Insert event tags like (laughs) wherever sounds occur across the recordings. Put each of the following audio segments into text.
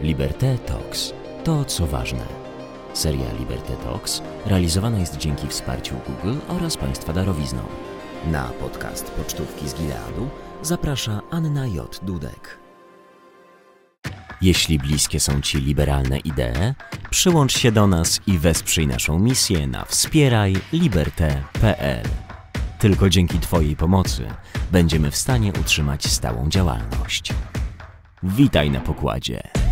Liberté Talks. To, co ważne. Seria Liberté Talks realizowana jest dzięki wsparciu Google oraz Państwa darowizną. Na podcast Pocztówki z Gileadu zaprasza Anna J. Dudek. Jeśli bliskie są Ci liberalne idee, przyłącz się do nas i wesprzyj naszą misję na wspierajliberte.pl. Tylko dzięki Twojej pomocy będziemy w stanie utrzymać stałą działalność. Witaj na pokładzie.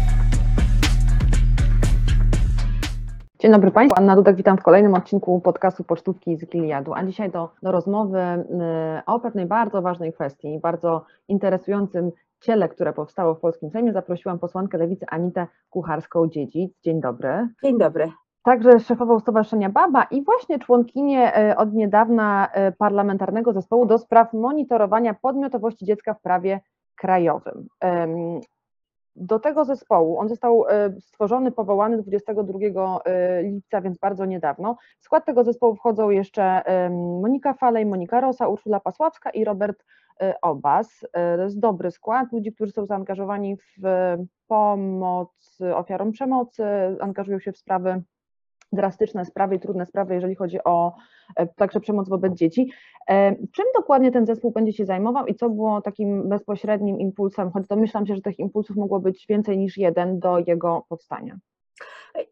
Dzień dobry Państwu, Anna Dudek, witam w kolejnym odcinku podcastu Pocztówki z Giliadu, a dzisiaj do, do rozmowy y, o pewnej bardzo ważnej kwestii, bardzo interesującym ciele, które powstało w Polskim Sejmie, zaprosiłam posłankę Lewicy Anitę Kucharską-Dziedzic. Dzień dobry. Dzień dobry. Także szefową Stowarzyszenia BABA i właśnie członkinię y, od niedawna y, parlamentarnego zespołu do spraw monitorowania podmiotowości dziecka w prawie krajowym. Do tego zespołu, on został y, stworzony, powołany 22 y, lipca, więc bardzo niedawno. W skład tego zespołu wchodzą jeszcze ym, Monika Falej, Monika Rosa, Urszula Pasławska i Robert Obas. To jest dobry skład ludzi, którzy są zaangażowani w pomoc ofiarom przemocy, angażują się w sprawy drastyczne sprawy i trudne sprawy, jeżeli chodzi o e, także przemoc wobec dzieci. E, Czym dokładnie ten zespół będzie się zajmował i co było takim bezpośrednim impulsem, choć domyślam się, że tych impulsów mogło być więcej niż jeden do jego powstania?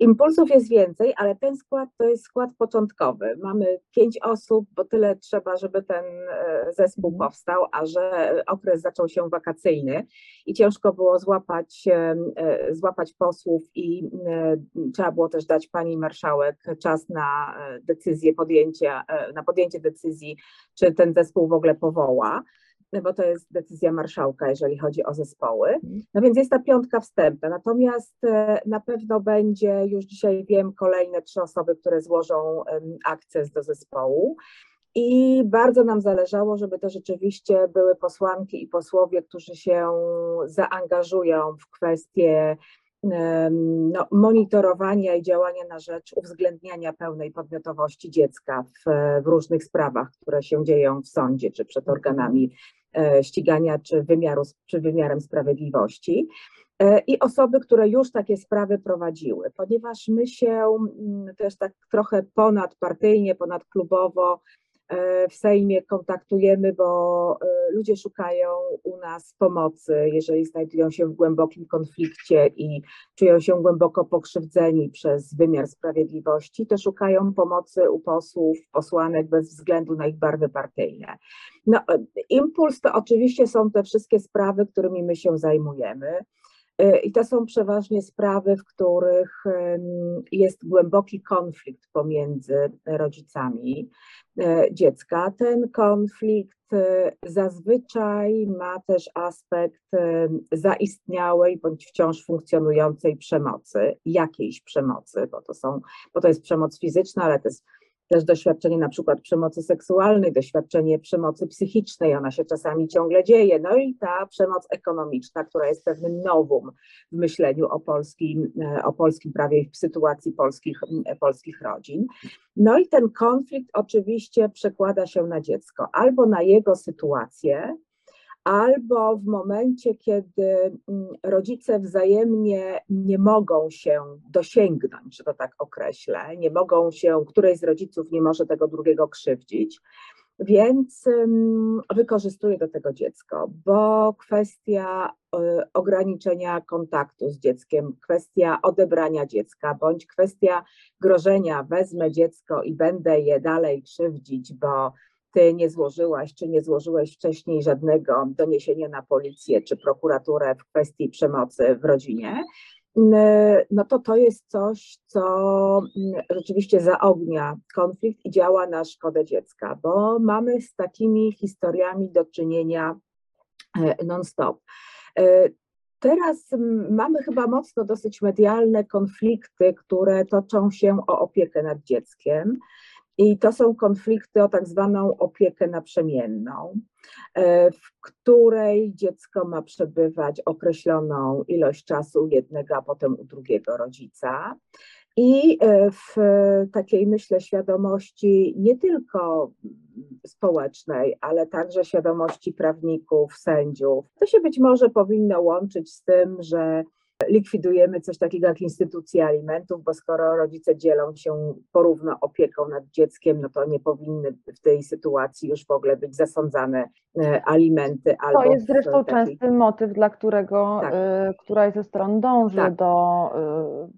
Impulsów jest więcej, ale ten skład to jest skład początkowy. Mamy pięć osób, bo tyle trzeba, żeby ten e, zespół Mhm. powstał, a że okres zaczął się wakacyjny i ciężko było złapać, e, e, złapać posłów i trzeba było też dać pani marszałek czas na decyzję podjęcia, na podjęcie decyzji, czy ten zespół w ogóle powoła. Bo to jest decyzja marszałka, jeżeli chodzi o zespoły. No więc jest ta piątka wstępna. Natomiast e, na pewno będzie, już dzisiaj wiem, kolejne trzy osoby, które złożą akces do zespołu. I bardzo nam zależało, żeby to rzeczywiście były posłanki i posłowie, którzy się zaangażują w kwestie no, monitorowania i działania na rzecz uwzględniania pełnej podmiotowości dziecka w, w różnych sprawach, które się dzieją w sądzie czy przed organami ścigania, czy, wymiaru, czy wymiarem sprawiedliwości. E, I osoby, które już takie sprawy prowadziły, ponieważ my się mm, też tak trochę ponadpartyjnie, ponadklubowo e, w Sejmie kontaktujemy, bo e, ludzie szukają u nas pomocy, jeżeli znajdują się w głębokim konflikcie i czują się głęboko pokrzywdzeni przez wymiar sprawiedliwości, to szukają pomocy u posłów, posłanek bez względu na ich barwy partyjne. No, e, impuls to oczywiście są te wszystkie sprawy, którymi my się zajmujemy. E, I to są przeważnie sprawy, w których jest głęboki konflikt pomiędzy rodzicami e, dziecka. Ten konflikt e, zazwyczaj ma też aspekt zaistniałej bądź wciąż funkcjonującej przemocy, jakiejś przemocy, bo to, są, bo to jest przemoc fizyczna, ale też też doświadczenie na przykład przemocy seksualnej, doświadczenie przemocy psychicznej, ona się czasami ciągle dzieje, no i ta przemoc ekonomiczna, która jest pewnym nowum w myśleniu o polskim, e, o polskim prawie i w sytuacji polskich, m, polskich rodzin. No i ten konflikt oczywiście przekłada się na dziecko, albo na jego sytuację, albo w momencie, kiedy mm, rodzice wzajemnie nie mogą się dosięgnąć, że to tak określę, nie mogą się, któryś z rodziców nie może tego drugiego krzywdzić, więc ym, wykorzystuje do tego dziecko, bo kwestia y, ograniczenia kontaktu z dzieckiem, kwestia odebrania dziecka, bądź kwestia grożenia, wezmę dziecko i będę je dalej krzywdzić, bo ty nie złożyłaś, czy nie złożyłeś wcześniej żadnego doniesienia na policję czy prokuraturę w kwestii przemocy w rodzinie, no to to jest coś, co rzeczywiście zaognia konflikt i działa na szkodę dziecka, bo mamy z takimi historiami do czynienia e, non-stop. E, Teraz mamy chyba mocno dosyć medialne konflikty, które toczą się o opiekę nad dzieckiem. I to są konflikty o tak zwaną opiekę naprzemienną, e, w której dziecko ma przebywać określoną ilość czasu jednego, a potem u drugiego rodzica. I e, w takiej, myślę, świadomości nie tylko społecznej, ale także świadomości prawników, sędziów, to się być może powinno łączyć z tym, że likwidujemy coś takiego jak instytucje alimentów, bo skoro rodzice dzielą się porówno opieką nad dzieckiem, no to nie powinny w tej sytuacji już w ogóle być zasądzane e, alimenty. Albo to jest zresztą takiej... częsty motyw, dla którego tak. y, któraś ze stron dąży tak. do,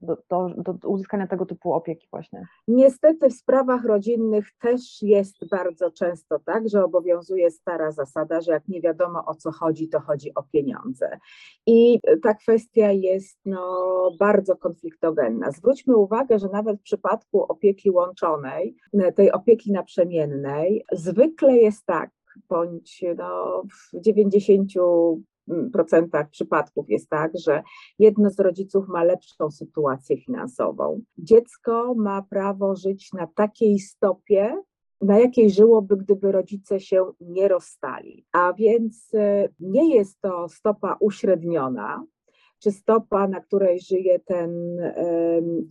y, do, do, do uzyskania tego typu opieki właśnie. Niestety w sprawach rodzinnych też jest bardzo często tak, że obowiązuje stara zasada, że jak nie wiadomo o co chodzi, to chodzi o pieniądze. I ta kwestia jest no, bardzo konfliktogenna. Zwróćmy uwagę, że nawet w przypadku opieki łączonej, tej opieki naprzemiennej, zwykle jest tak, bądź no, w 90 procentach przypadków jest tak, że jedno z rodziców ma lepszą sytuację finansową. Dziecko ma prawo żyć na takiej stopie, na jakiej żyłoby, gdyby rodzice się nie rozstali. A więc e, nie jest to stopa uśredniona, czy stopa, na której żyje ten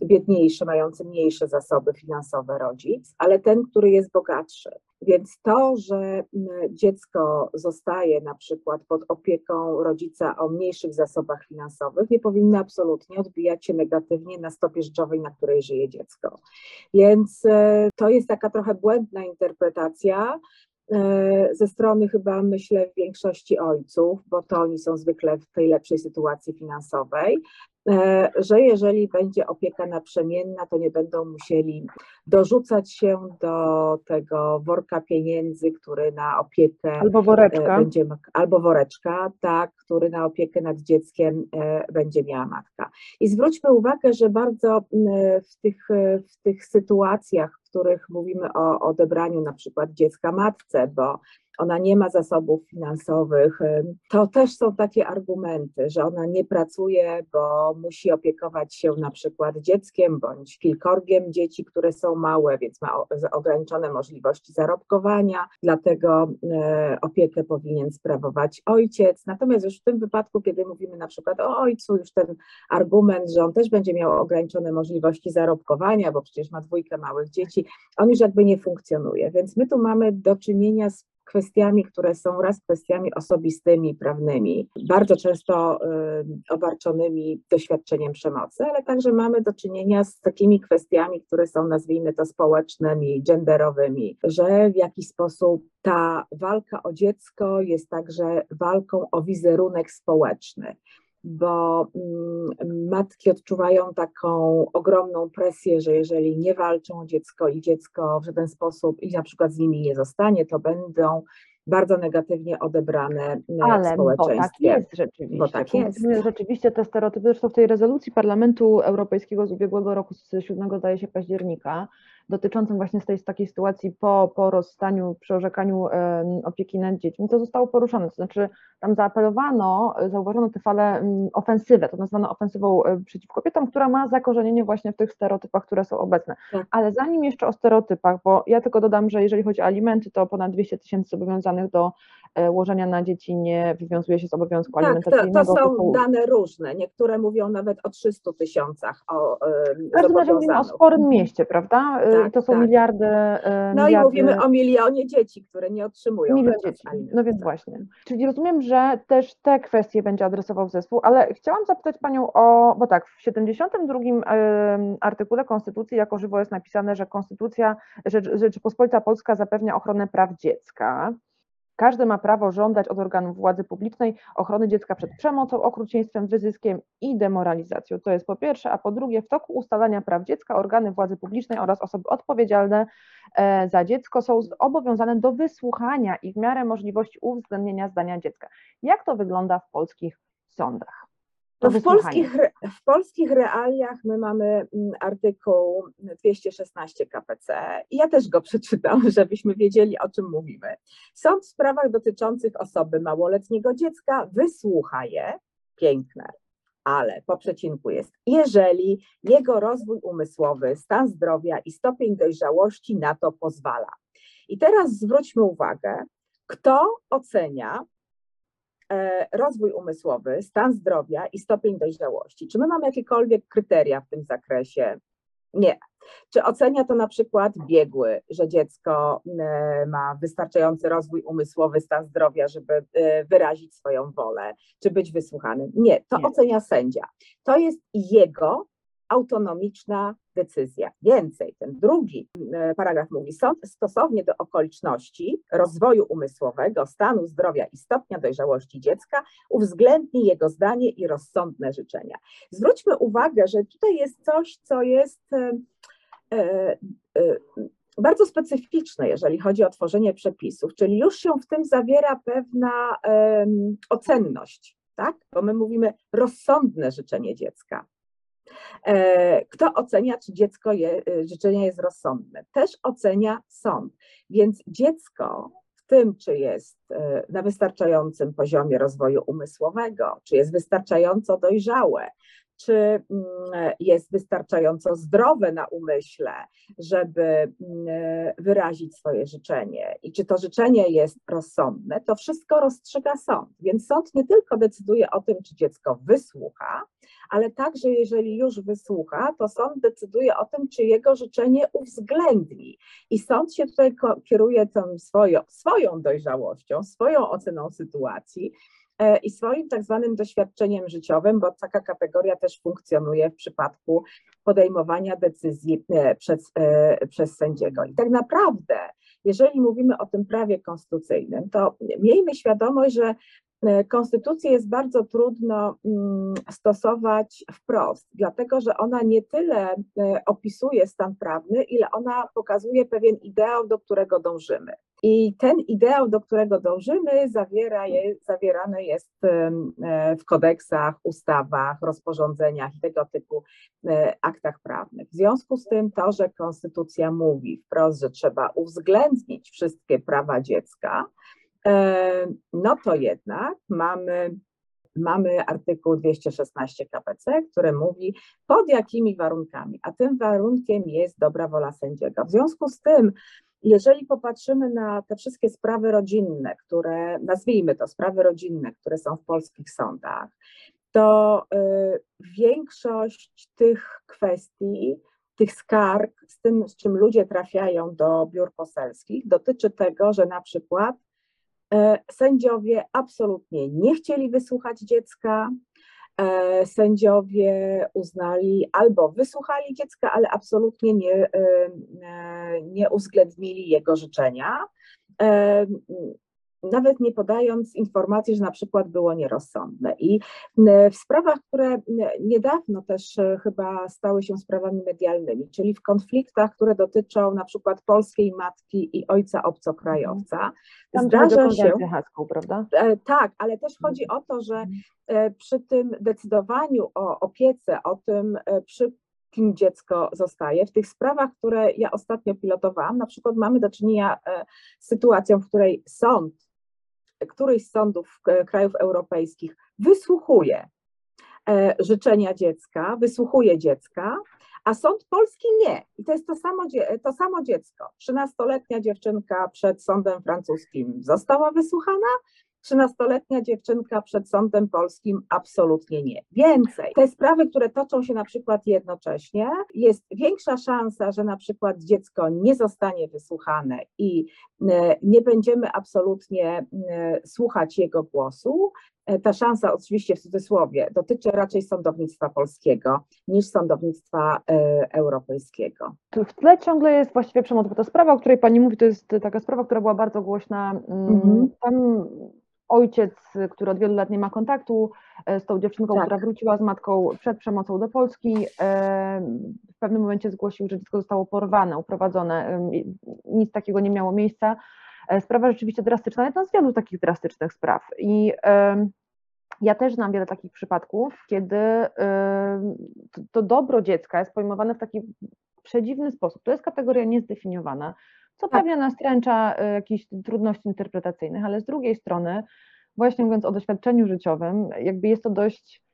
biedniejszy, mający mniejsze zasoby finansowe rodzic, ale ten, który jest bogatszy. Więc to, że dziecko zostaje na przykład pod opieką rodzica o mniejszych zasobach finansowych, nie powinno absolutnie odbijać się negatywnie na stopie życiowej, na której żyje dziecko. Więc e, to jest taka trochę błędna interpretacja, ze strony chyba myślę większości ojców, bo to oni są zwykle w tej lepszej sytuacji finansowej, e, że jeżeli będzie opieka naprzemienna, to nie będą musieli dorzucać się do tego worka pieniędzy, który na opiekę albo woreczka, będzie, albo woreczka, tak, który na opiekę nad dzieckiem będzie miała matka. I zwróćmy uwagę, że bardzo w tych, w tych sytuacjach, których mówimy o odebraniu na przykład dziecka matce, bo ona nie ma zasobów finansowych. To też są takie argumenty, że ona nie pracuje, bo musi opiekować się na przykład dzieckiem bądź kilkorgiem dzieci, które są małe, więc ma ograniczone możliwości zarobkowania, dlatego e, opiekę powinien sprawować ojciec. Natomiast już w tym wypadku, kiedy mówimy na przykład o ojcu, już ten argument, że on też będzie miał ograniczone możliwości zarobkowania, bo przecież ma dwójkę małych dzieci, on już jakby nie funkcjonuje. Więc my tu mamy do czynienia z kwestiami, które są raz kwestiami osobistymi, prawnymi, bardzo często y, obarczonymi doświadczeniem przemocy, ale także mamy do czynienia z takimi kwestiami, które są, nazwijmy to, społecznymi, genderowymi, że w jakiś sposób ta walka o dziecko jest także walką o wizerunek społeczny bo mm, matki odczuwają taką ogromną presję, że jeżeli nie walczą o dziecko i dziecko w żaden sposób i na przykład z nimi nie zostanie, to będą bardzo negatywnie odebrane e, Ale, w społeczeństwie. Bo tak jest rzeczywiście. Bo tak jest. Rzeczywiście te stereotypy, zresztą w tej rezolucji Parlamentu Europejskiego z ubiegłego roku, z 7 zdaje się października, dotyczącym właśnie z tej takiej sytuacji po, po rozstaniu, przy orzekaniu opieki nad dziećmi, to zostało poruszone. To znaczy tam zaapelowano, zauważono tę falę ofensywę, to nazwano ofensywą um, przeciw kobietom, która ma zakorzenienie właśnie w tych stereotypach, które są obecne. Tak. Ale zanim jeszcze o stereotypach, bo ja tylko dodam, że jeżeli chodzi o alimenty, to ponad 200 tysięcy zobowiązanych do E, łożenia na dzieci nie wywiązuje się z obowiązku tak, alimentacyjnego. To, to są, dane różne. Niektóre mówią nawet o 300 tysiącach. O, w każdym razie mówimy o sporym mieście, prawda? E, tak, to są tak. miliardy. No miliardy... i mówimy o milionie dzieci, które nie otrzymują. Milion dzieci. No więc właśnie. Czyli rozumiem, że też te kwestie będzie adresował zespół, ale chciałam zapytać Panią o, bo tak, w 72 artykule Konstytucji jako żywo jest napisane, że Konstytucja Rzeczypospolita Polska zapewnia ochronę praw dziecka. Każdy ma prawo żądać od organów władzy publicznej ochrony dziecka przed przemocą, okrucieństwem, wyzyskiem i demoralizacją. To jest po pierwsze, a po drugie, w toku ustalania praw dziecka organy władzy publicznej oraz osoby odpowiedzialne e, za dziecko są obowiązane do wysłuchania i w miarę możliwości uwzględnienia zdania dziecka. Jak to wygląda w polskich sądach? To w, polskich, w polskich realiach my mamy mm, artykuł 216 KPC i ja też go przeczytam, (laughs) żebyśmy wiedzieli, o czym mówimy. Sąd w sprawach dotyczących osoby małoletniego dziecka wysłucha je, piękne, ale po przecinku jest, jeżeli jego rozwój umysłowy, stan zdrowia i stopień dojrzałości na to pozwala. I teraz zwróćmy uwagę, kto ocenia rozwój umysłowy, stan zdrowia i stopień dojrzałości. Czy my mamy jakiekolwiek kryteria w tym zakresie? Nie. Czy ocenia to na przykład biegły, że dziecko ma wystarczający rozwój umysłowy, stan zdrowia, żeby wyrazić swoją wolę, czy być wysłuchanym? Nie, to Nie. ocenia sędzia. To jest jego autonomiczna decyzja. Więcej, ten drugi e, paragraf mówi, sąd stosownie do okoliczności rozwoju umysłowego, stanu zdrowia i stopnia dojrzałości dziecka uwzględni jego zdanie i rozsądne życzenia. Zwróćmy uwagę, że tutaj jest coś, co jest e, e, bardzo specyficzne, jeżeli chodzi o tworzenie przepisów, czyli już się w tym zawiera pewna ocenność, tak? Bo my mówimy rozsądne życzenie dziecka. E, kto ocenia, czy dziecko je, e, życzenie jest rozsądne? Też ocenia sąd. Więc dziecko w tym, czy jest e, na wystarczającym poziomie rozwoju umysłowego, czy jest wystarczająco dojrzałe, czy mm, jest wystarczająco zdrowe na umyśle, żeby mm, wyrazić swoje życzenie i czy to życzenie jest rozsądne, to wszystko rozstrzyga sąd. Więc sąd nie tylko decyduje o tym, czy dziecko wysłucha, ale także jeżeli już wysłucha, to sąd decyduje o tym, czy jego życzenie uwzględni. I sąd się tutaj kieruje tą swoją, swoją dojrzałością, swoją oceną sytuacji E, i swoim tak zwanym doświadczeniem życiowym, bo taka kategoria też funkcjonuje w przypadku podejmowania decyzji e, przez, e, przez sędziego. I tak naprawdę, jeżeli mówimy o tym prawie konstytucyjnym, to miejmy świadomość, że Konstytucję jest bardzo trudno mm, stosować wprost, dlatego że ona nie tyle opisuje stan prawny, ile ona pokazuje pewien ideał, do którego dążymy. I ten ideał, do którego dążymy, zawiera je, zawierany jest e, w kodeksach, ustawach, rozporządzeniach i tego typu e, aktach prawnych. W związku z tym to, że Konstytucja mówi wprost, że trzeba uwzględnić wszystkie prawa dziecka, e, no to jednak mamy mamy artykuł 216 KPC, który mówi pod jakimi warunkami, a tym warunkiem jest dobra wola sędziego. W związku z tym jeżeli popatrzymy na te wszystkie sprawy rodzinne, które, nazwijmy to sprawy rodzinne, które są w polskich sądach, to y, większość tych kwestii, tych skarg, z tym, z czym ludzie trafiają do biur poselskich, dotyczy tego, że na przykład sędziowie absolutnie nie chcieli wysłuchać dziecka, E, sędziowie uznali albo wysłuchali dziecka, ale absolutnie nie, e, e, nie uwzględnili jego życzenia nawet nie podając informacji, że na przykład było nierozsądne. I w sprawach, które niedawno też e, chyba stały się sprawami medialnymi, czyli w konfliktach, które dotyczą na przykład polskiej matki i ojca obcokrajowca, mhm. Tam zdarza się. Haską, prawda? E, tak, ale też chodzi o to, że mhm. e, przy tym decydowaniu o opiece, o tym, przy kim dziecko zostaje. W tych sprawach, które ja ostatnio pilotowałam, na przykład mamy do czynienia z sytuacją, w której sąd któryś z sądów krajów europejskich wysłuchuje e, życzenia dziecka, wysłuchuje dziecka, a sąd polski nie. I to jest to samo, to samo dziecko. 13-letnia dziewczynka przed sądem francuskim została wysłuchana, 13-letnia dziewczynka przed sądem polskim absolutnie nie. Więcej, te sprawy, które toczą się na przykład jednocześnie, jest większa szansa, że na przykład dziecko nie zostanie wysłuchane i e, nie będziemy absolutnie e, słuchać jego głosu, e, ta szansa, oczywiście w cudzysłowie, dotyczy raczej sądownictwa polskiego niż sądownictwa europejskiego. Tu w tle ciągle jest właściwie przemoc, bo ta sprawa, o której Pani mówi, to jest taka sprawa, która była bardzo głośna. Mm, mhm. Tam ojciec, który od wielu lat nie ma kontaktu e, z tą dziewczynką, tak. która wróciła z matką przed przemocą do Polski, e, w pewnym momencie zgłosił, że dziecko zostało porwane, uprowadzone, nic takiego nie miało miejsca. E, sprawa rzeczywiście drastyczna, ale to z wielu takich drastycznych spraw. I ja też znam wiele takich przypadków, kiedy to dobro dziecka jest pojmowane w taki przedziwny sposób. To jest kategoria niezdefiniowana co tak. pewnie nastręcza y, jakichś trudności interpretacyjnych, ale z drugiej strony, właśnie mówiąc o doświadczeniu życiowym, jakby jest to dość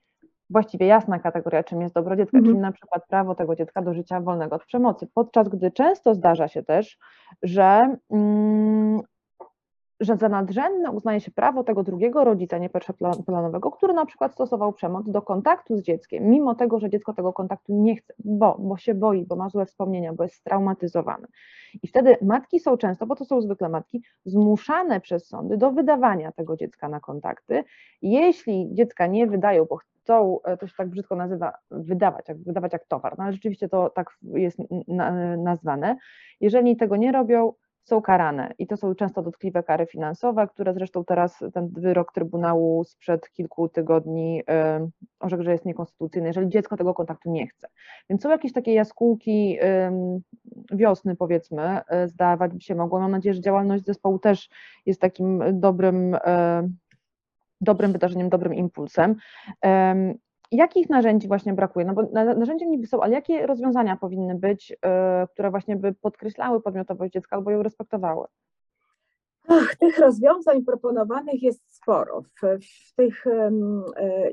właściwie jasna kategoria, czym jest dobro dziecka, mhm. czyli na przykład prawo tego dziecka do życia wolnego od przemocy, podczas gdy często zdarza się też, że, mm, że za nadrzędne uznaje się prawo tego drugiego rodzica nieplanowego, który na przykład stosował przemoc do kontaktu z dzieckiem, mimo tego, że dziecko tego kontaktu nie chce, bo, bo się boi, bo ma złe wspomnienia, bo jest straumatyzowane. I wtedy matki są często, bo to są zwykle matki, zmuszane przez sądy do wydawania tego dziecka na kontakty. Jeśli dziecka nie wydają, bo chcą, e, to się tak brzydko nazywa, wydawać, jak, wydawać jak towar, no ale rzeczywiście to tak jest nazwane. Jeżeli tego nie robią, są karane i to są często dotkliwe kary finansowe, które zresztą teraz ten wyrok Trybunału sprzed kilku tygodni orzekł, że jest niekonstytucyjny, jeżeli dziecko tego kontaktu nie chce. Więc są jakieś takie jaskółki wiosny, powiedzmy, e, zdawać by się mogło. Mam nadzieję, że działalność zespołu też jest takim dobrym, dobrym wydarzeniem, dobrym impulsem. Jakich narzędzi właśnie brakuje? No bo narzędzia niby są, ale jakie rozwiązania powinny być, e, które właśnie by podkreślały podmiotowość dziecka albo ją respektowały? Ach, tych rozwiązań proponowanych jest sporo. W, w, tych e,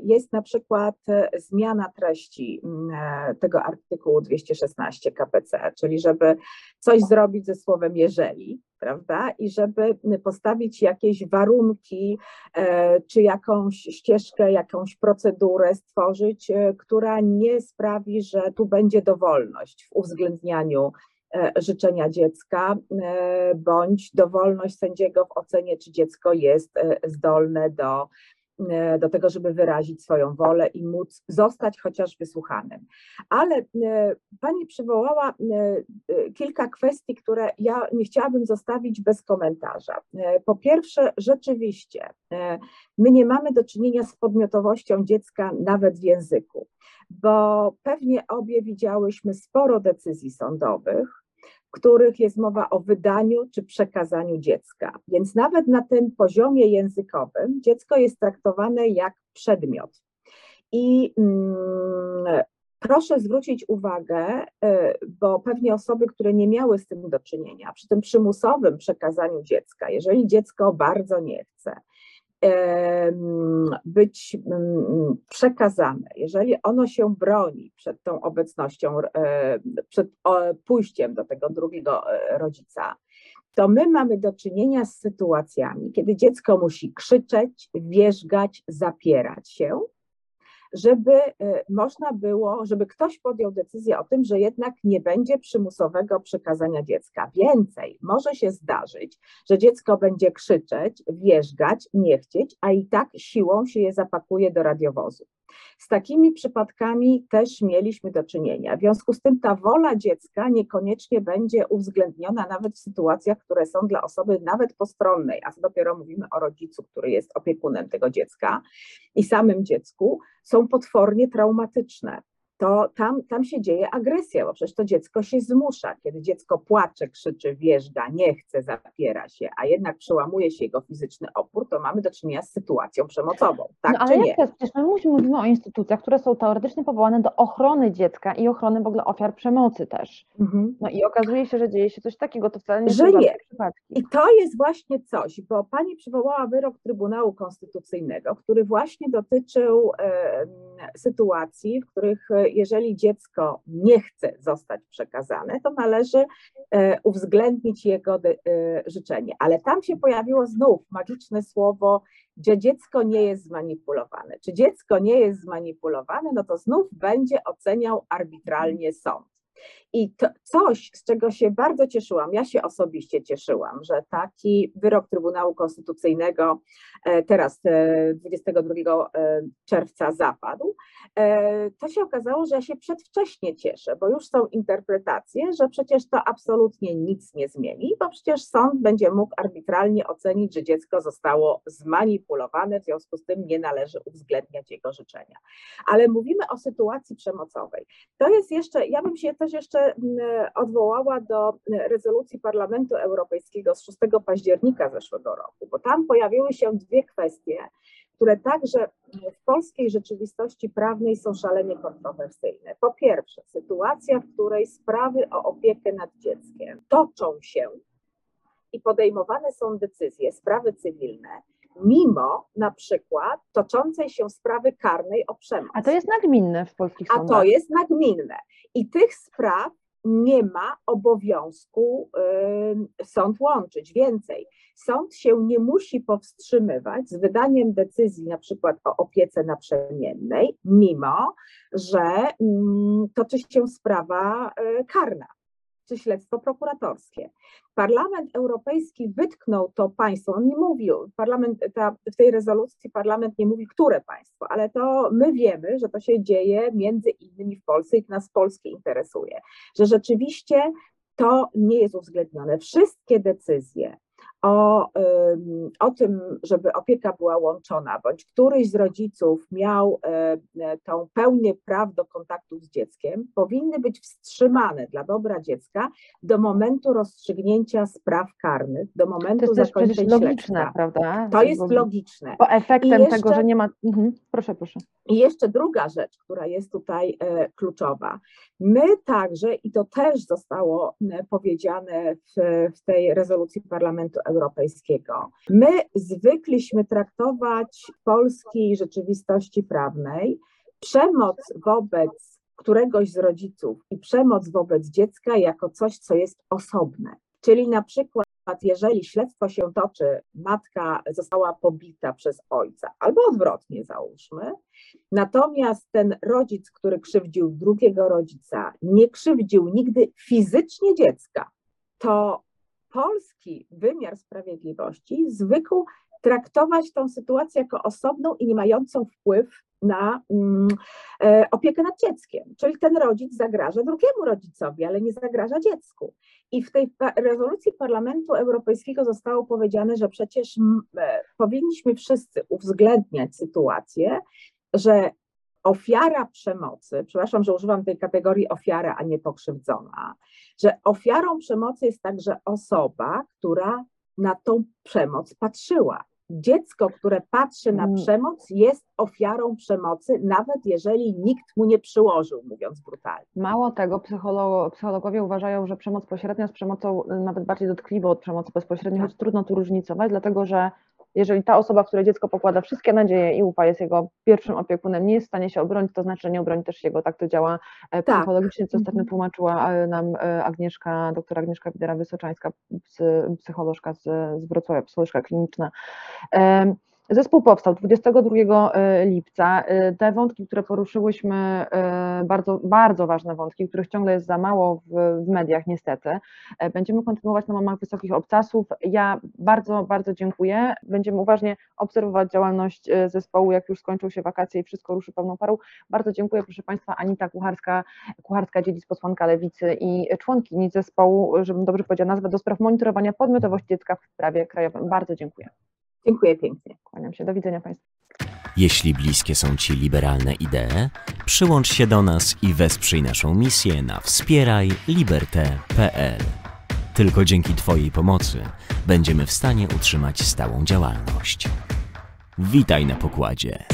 jest na przykład e, zmiana treści tego artykułu 216 KPC, czyli żeby coś zrobić ze słowem jeżeli, prawda? I żeby postawić jakieś warunki, e, czy jakąś ścieżkę, jakąś procedurę stworzyć, e, która nie sprawi, że tu będzie dowolność w uwzględnianiu e, życzenia dziecka, bądź dowolność sędziego w ocenie, czy dziecko jest zdolne do do tego, żeby wyrazić swoją wolę i móc zostać chociaż wysłuchanym. Ale e, Pani przywołała e, kilka kwestii, które ja nie chciałabym zostawić bez komentarza. Po pierwsze, rzeczywiście, my nie mamy do czynienia z podmiotowością dziecka nawet w języku, bo pewnie obie widziałyśmy sporo decyzji sądowych, których jest mowa o wydaniu czy przekazaniu dziecka. Więc nawet na tym poziomie językowym dziecko jest traktowane jak przedmiot. I mm, proszę zwrócić uwagę, y, bo pewnie osoby, które nie miały z tym do czynienia, przy tym przymusowym przekazaniu dziecka, jeżeli dziecko bardzo nie chce, być przekazane, jeżeli ono się broni przed tą obecnością, e, przed pójściem do tego drugiego e, rodzica, to my mamy do czynienia z sytuacjami, kiedy dziecko musi krzyczeć, wierzgać, zapierać się, żeby e, można było, żeby ktoś podjął decyzję o tym, że jednak nie będzie przymusowego przekazania dziecka. Więcej, może się zdarzyć, że dziecko będzie krzyczeć, wierzgać, nie chcieć, a i tak siłą się je zapakuje do radiowozu. Z takimi przypadkami też mieliśmy do czynienia. W związku z tym ta wola dziecka niekoniecznie będzie uwzględniona nawet w sytuacjach, które są dla osoby nawet postronnej, a dopiero mówimy o rodzicu, który jest opiekunem tego dziecka i samym dziecku, są potwornie traumatyczne to tam, tam się dzieje agresja, bo przecież to dziecko się zmusza. Kiedy dziecko płacze, krzyczy, wierzga, nie chce, zapiera się, a jednak przełamuje się jego fizyczny opór, to mamy do czynienia z sytuacją przemocową. Tak no, ale jak to jest? Przecież my mówimy o instytucjach, które są teoretycznie powołane do ochrony dziecka i ochrony w ogóle ofiar przemocy też. Mhm. No i okazuje się, że dzieje się coś takiego, to wcale nie że nie. I to jest właśnie coś, bo pani przywołała wyrok Trybunału Konstytucyjnego, który właśnie dotyczył e, sytuacji, w których jeżeli dziecko nie chce zostać przekazane, to należy e, uwzględnić jego e, życzenie. Ale tam się pojawiło znów magiczne słowo, że dziecko nie jest zmanipulowane. Czy dziecko nie jest zmanipulowane, no to znów będzie oceniał arbitralnie sąd. I to coś, z czego się bardzo cieszyłam, ja się osobiście cieszyłam, że taki wyrok Trybunału Konstytucyjnego e, teraz 22 e, e, czerwca zapadł, to się okazało, że ja się przedwcześnie cieszę, bo już są interpretacje, że przecież to absolutnie nic nie zmieni, bo przecież sąd będzie mógł arbitralnie ocenić, że dziecko zostało zmanipulowane, w związku z tym nie należy uwzględniać jego życzenia. Ale mówimy o sytuacji przemocowej. To jest jeszcze, ja bym się też jeszcze odwołała do rezolucji Parlamentu Europejskiego z 6 października zeszłego roku, bo tam pojawiły się dwie kwestie, które także w polskiej rzeczywistości prawnej są szalenie kontrowersyjne. Po pierwsze, sytuacja, w której sprawy o opiekę nad dzieckiem toczą się i podejmowane są decyzje, sprawy cywilne, mimo na przykład toczącej się sprawy karnej o przemoc. A to jest nagminne w polskich sądach. A to jest nagminne. I tych spraw nie ma obowiązku sąd łączyć. Więcej, sąd się nie musi powstrzymywać z wydaniem decyzji na przykład o opiece naprzemiennej, mimo że mm, toczy się sprawa e, karna czy śledztwo prokuratorskie. Parlament Europejski wytknął to państwo, on nie mówił, parlament, ta, w tej rezolucji parlament nie mówi, które państwo, ale to my wiemy, że to się dzieje między innymi w Polsce i nas Polskie interesuje, że rzeczywiście to nie jest uwzględnione. Wszystkie decyzje o, o tym, żeby opieka była łączona, bądź któryś z rodziców miał e, tą pełnię praw do kontaktu z dzieckiem, powinny być wstrzymane dla dobra dziecka do momentu rozstrzygnięcia spraw karnych, do momentu to jest zakończenia logiczne, prawda? To jest bo, logiczne. Bo efektem jeszcze, tego, że nie ma... Mhm. Proszę, proszę. I jeszcze druga rzecz, która jest tutaj e, kluczowa. My także, i to też zostało powiedziane w, w tej rezolucji Parlamentu Europejskiego. My zwykliśmy traktować polskiej rzeczywistości prawnej przemoc wobec któregoś z rodziców i przemoc wobec dziecka jako coś, co jest osobne. Czyli na przykład, jeżeli śledztwo się toczy, matka została pobita przez ojca, albo odwrotnie załóżmy, natomiast ten rodzic, który krzywdził drugiego rodzica, nie krzywdził nigdy fizycznie dziecka, to polski wymiar sprawiedliwości zwykł traktować tą sytuację jako osobną i nie mającą wpływ na mm, e, opiekę nad dzieckiem. Czyli ten rodzic zagraża drugiemu rodzicowi, ale nie zagraża dziecku. I w tej rezolucji Parlamentu Europejskiego zostało powiedziane, że przecież e, powinniśmy wszyscy uwzględniać sytuację, że ofiara przemocy, przepraszam, że używam tej kategorii ofiara, a nie pokrzywdzona, że ofiarą przemocy jest także osoba, która na tą przemoc patrzyła. Dziecko, które patrzy na mm. przemoc, jest ofiarą przemocy, nawet jeżeli nikt mu nie przyłożył, mówiąc brutalnie. Mało tego, psychologo, psychologowie uważają, że przemoc pośrednia jest przemocą nawet bardziej dotkliwą od przemocy bezpośredniej, tak. choć trudno tu różnicować, dlatego że jeżeli ta osoba, której dziecko pokłada wszystkie nadzieje i ufa, jest jego pierwszym opiekunem, nie jest w stanie się obronić, to znaczy, że nie obroni też jego. Tak to działa e, tak. psychologicznie, co ostatnio mhm. tłumaczyła e, nam e, Agnieszka, doktor Agnieszka Widera-Wysoczańska, psycholożka z, z Wrocławia, psycholożka kliniczna. Zespół powstał 22 e, lipca. E, te wątki, które poruszyłyśmy, e, bardzo, bardzo ważne wątki, których ciągle jest za mało w, w mediach, niestety. Będziemy kontynuować na mamach wysokich obcasów. Ja bardzo, bardzo dziękuję. Będziemy uważnie obserwować działalność zespołu, jak już skończą się wakacje i wszystko ruszy pełną parą. Bardzo dziękuję, proszę Państwa, Anita Kucharska, Kucharska dziedzic posłanka Lewicy i członkini zespołu, żebym dobrze powiedziała nazwę, do spraw monitorowania podmiotowości dziecka w prawie krajowym. Bardzo dziękuję. Dziękuję pięknie. Kłaniam się. Do widzenia Państwu. Jeśli bliskie są Ci liberalne idee, przyłącz się do nas i wesprzyj naszą misję na wspierajliberte.pl. Tylko dzięki Twojej pomocy będziemy w stanie utrzymać stałą działalność. Witaj na pokładzie.